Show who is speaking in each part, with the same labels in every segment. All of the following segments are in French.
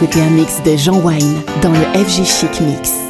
Speaker 1: Vous écoutez un mix de Jean Wine dans le FG Chic Mix.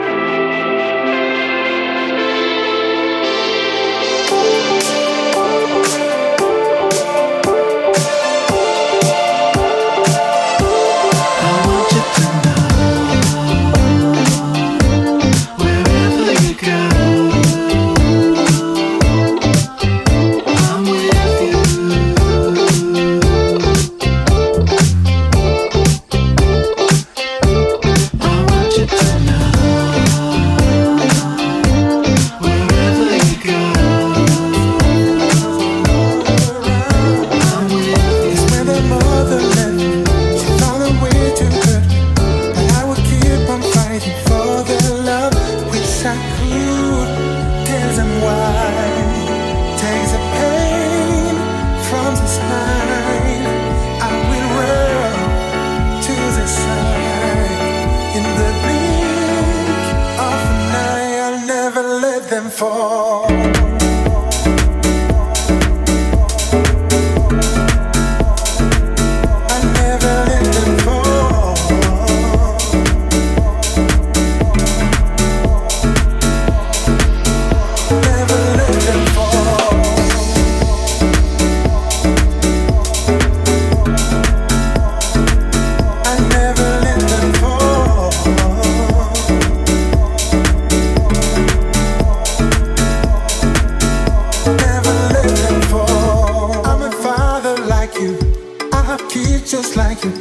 Speaker 2: Kids just like you.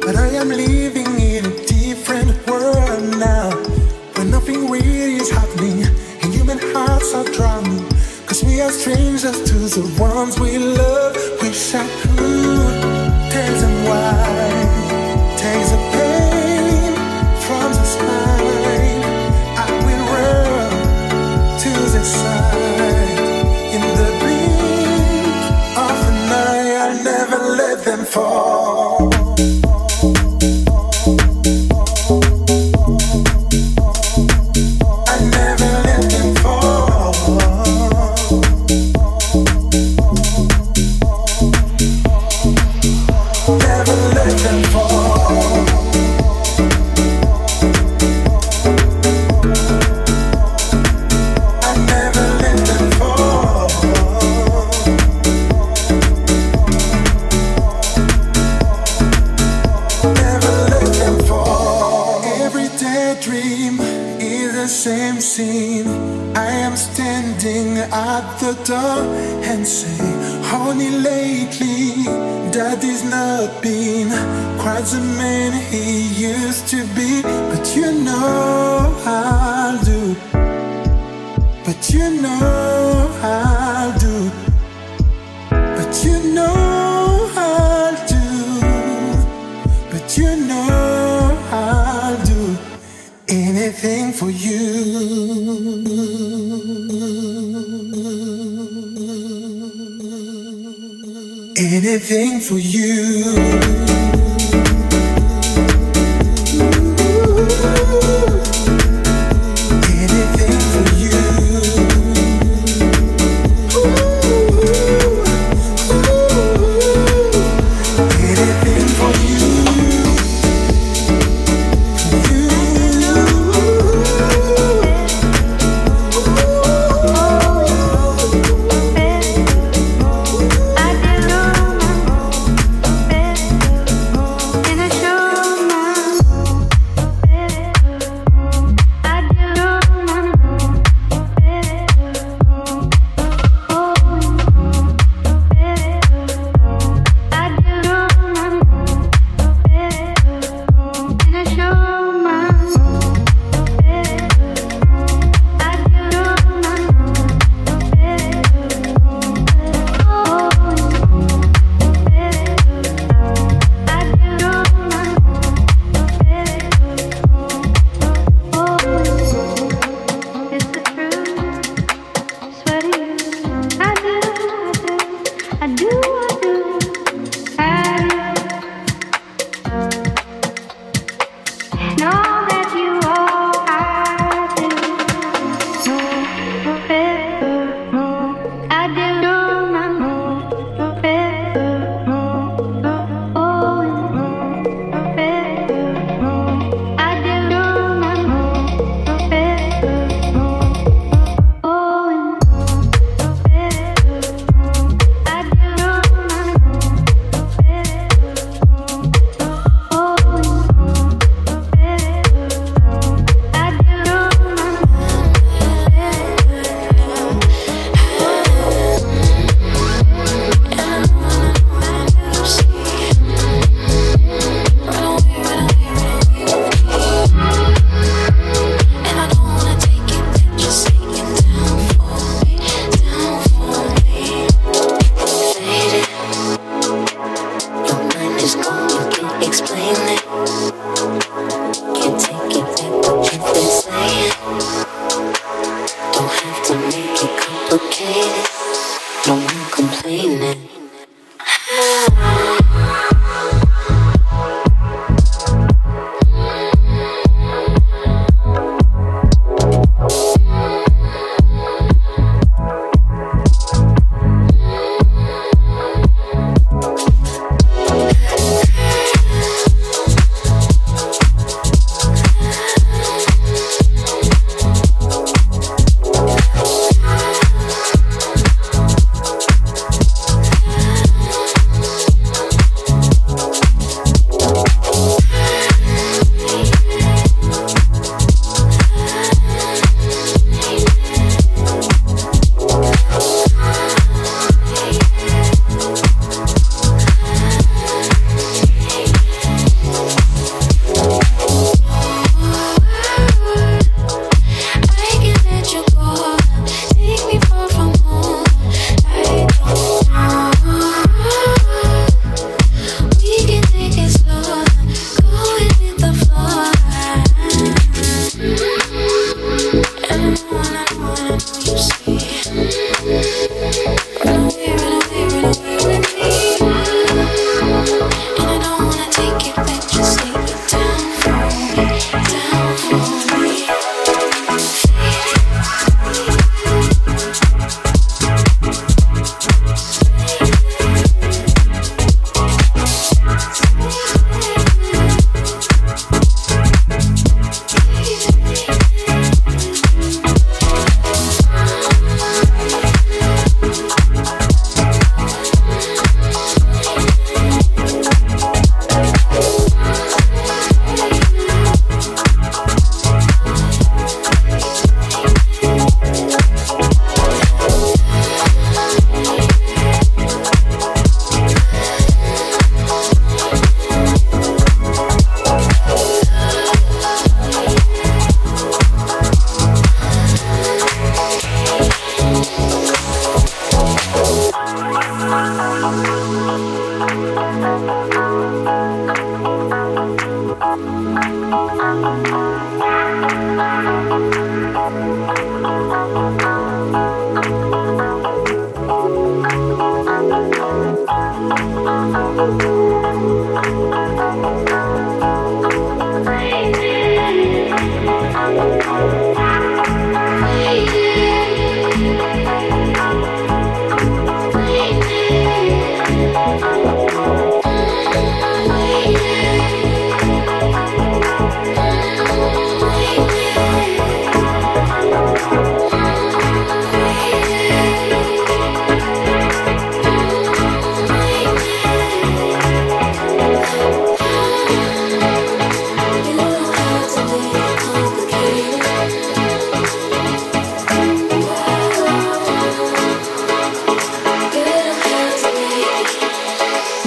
Speaker 2: But I am living in a different world now. When nothing real is
Speaker 3: happening and human hearts are drowning. Cause we are strangers to the ones we love. Wish I could tell them why. Tales of Oh.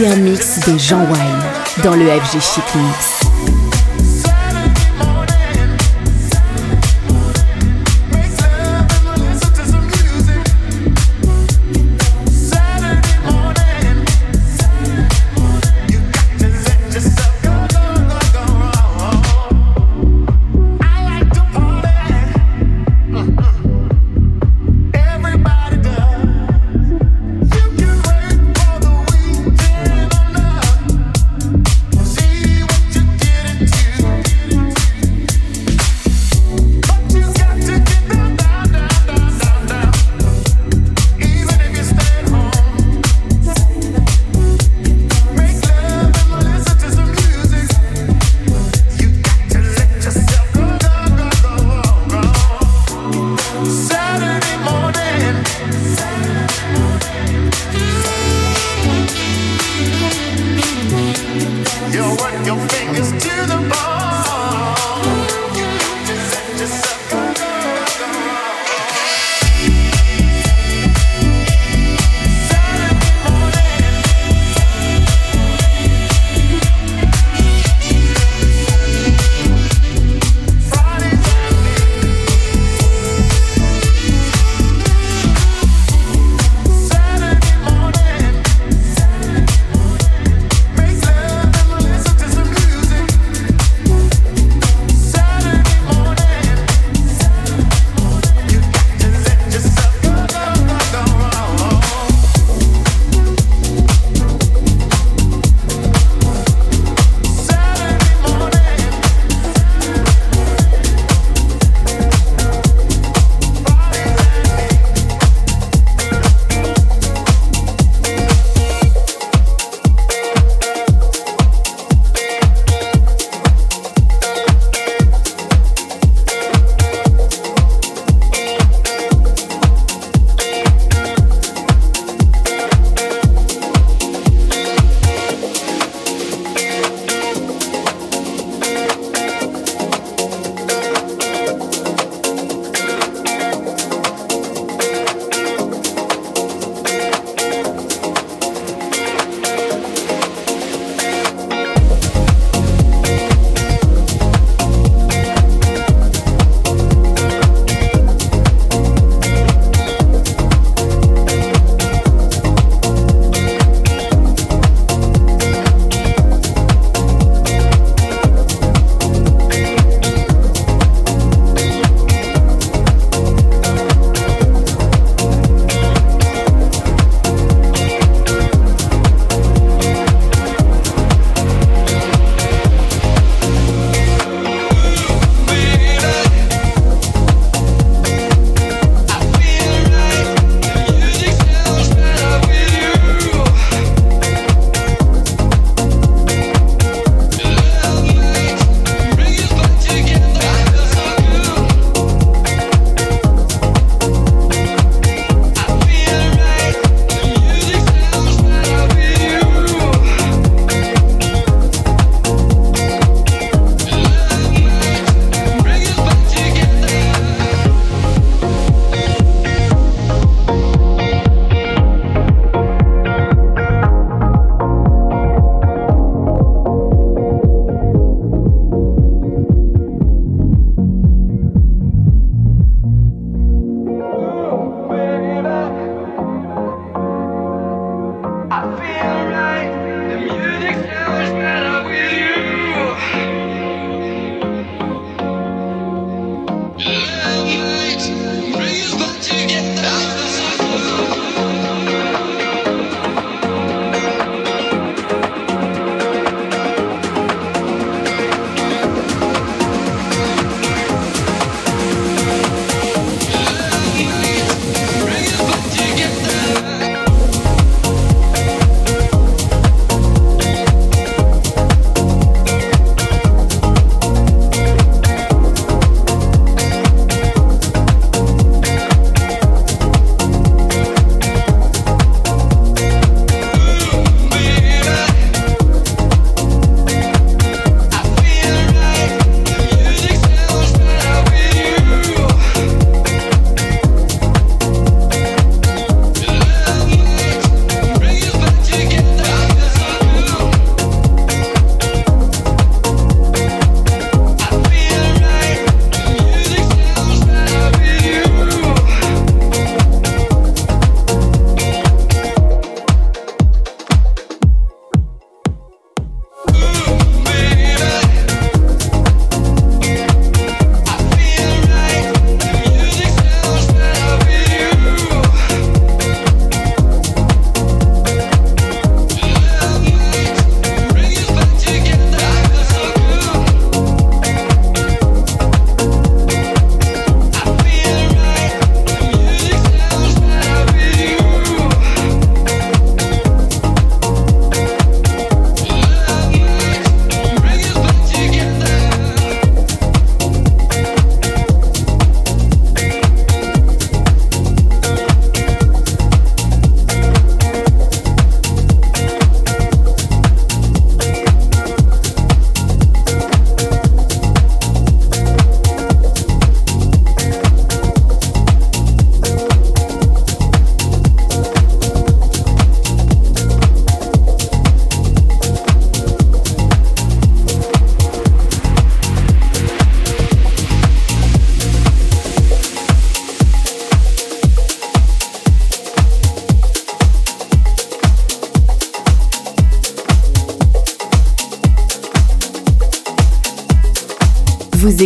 Speaker 4: Écoutez un mix de Jean Wine dans le FG Chic Mix.